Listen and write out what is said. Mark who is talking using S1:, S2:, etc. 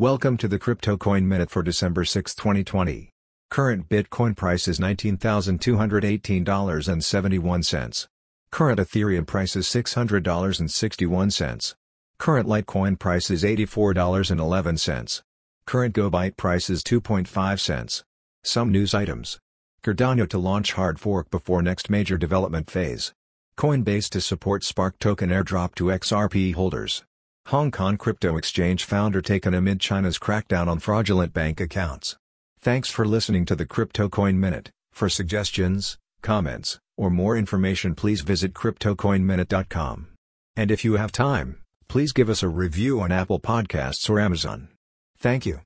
S1: Welcome to the Crypto Coin Minute for December 6, 2020. Current Bitcoin price is $19,218.71. Current Ethereum price is $600.61. Current Litecoin price is $84.11. Current GoByte price is 2.5 cents. Some news items. Cardano to launch hard fork before next major development phase. Coinbase to support Spark token airdrop to XRP holders. Hong Kong crypto exchange founder taken amid China's crackdown on fraudulent bank accounts. Thanks for listening to the Crypto Coin Minute. For suggestions, comments, or more information please visit cryptocoinminute.com. And if you have time, please give us a review on Apple Podcasts or Amazon. Thank you.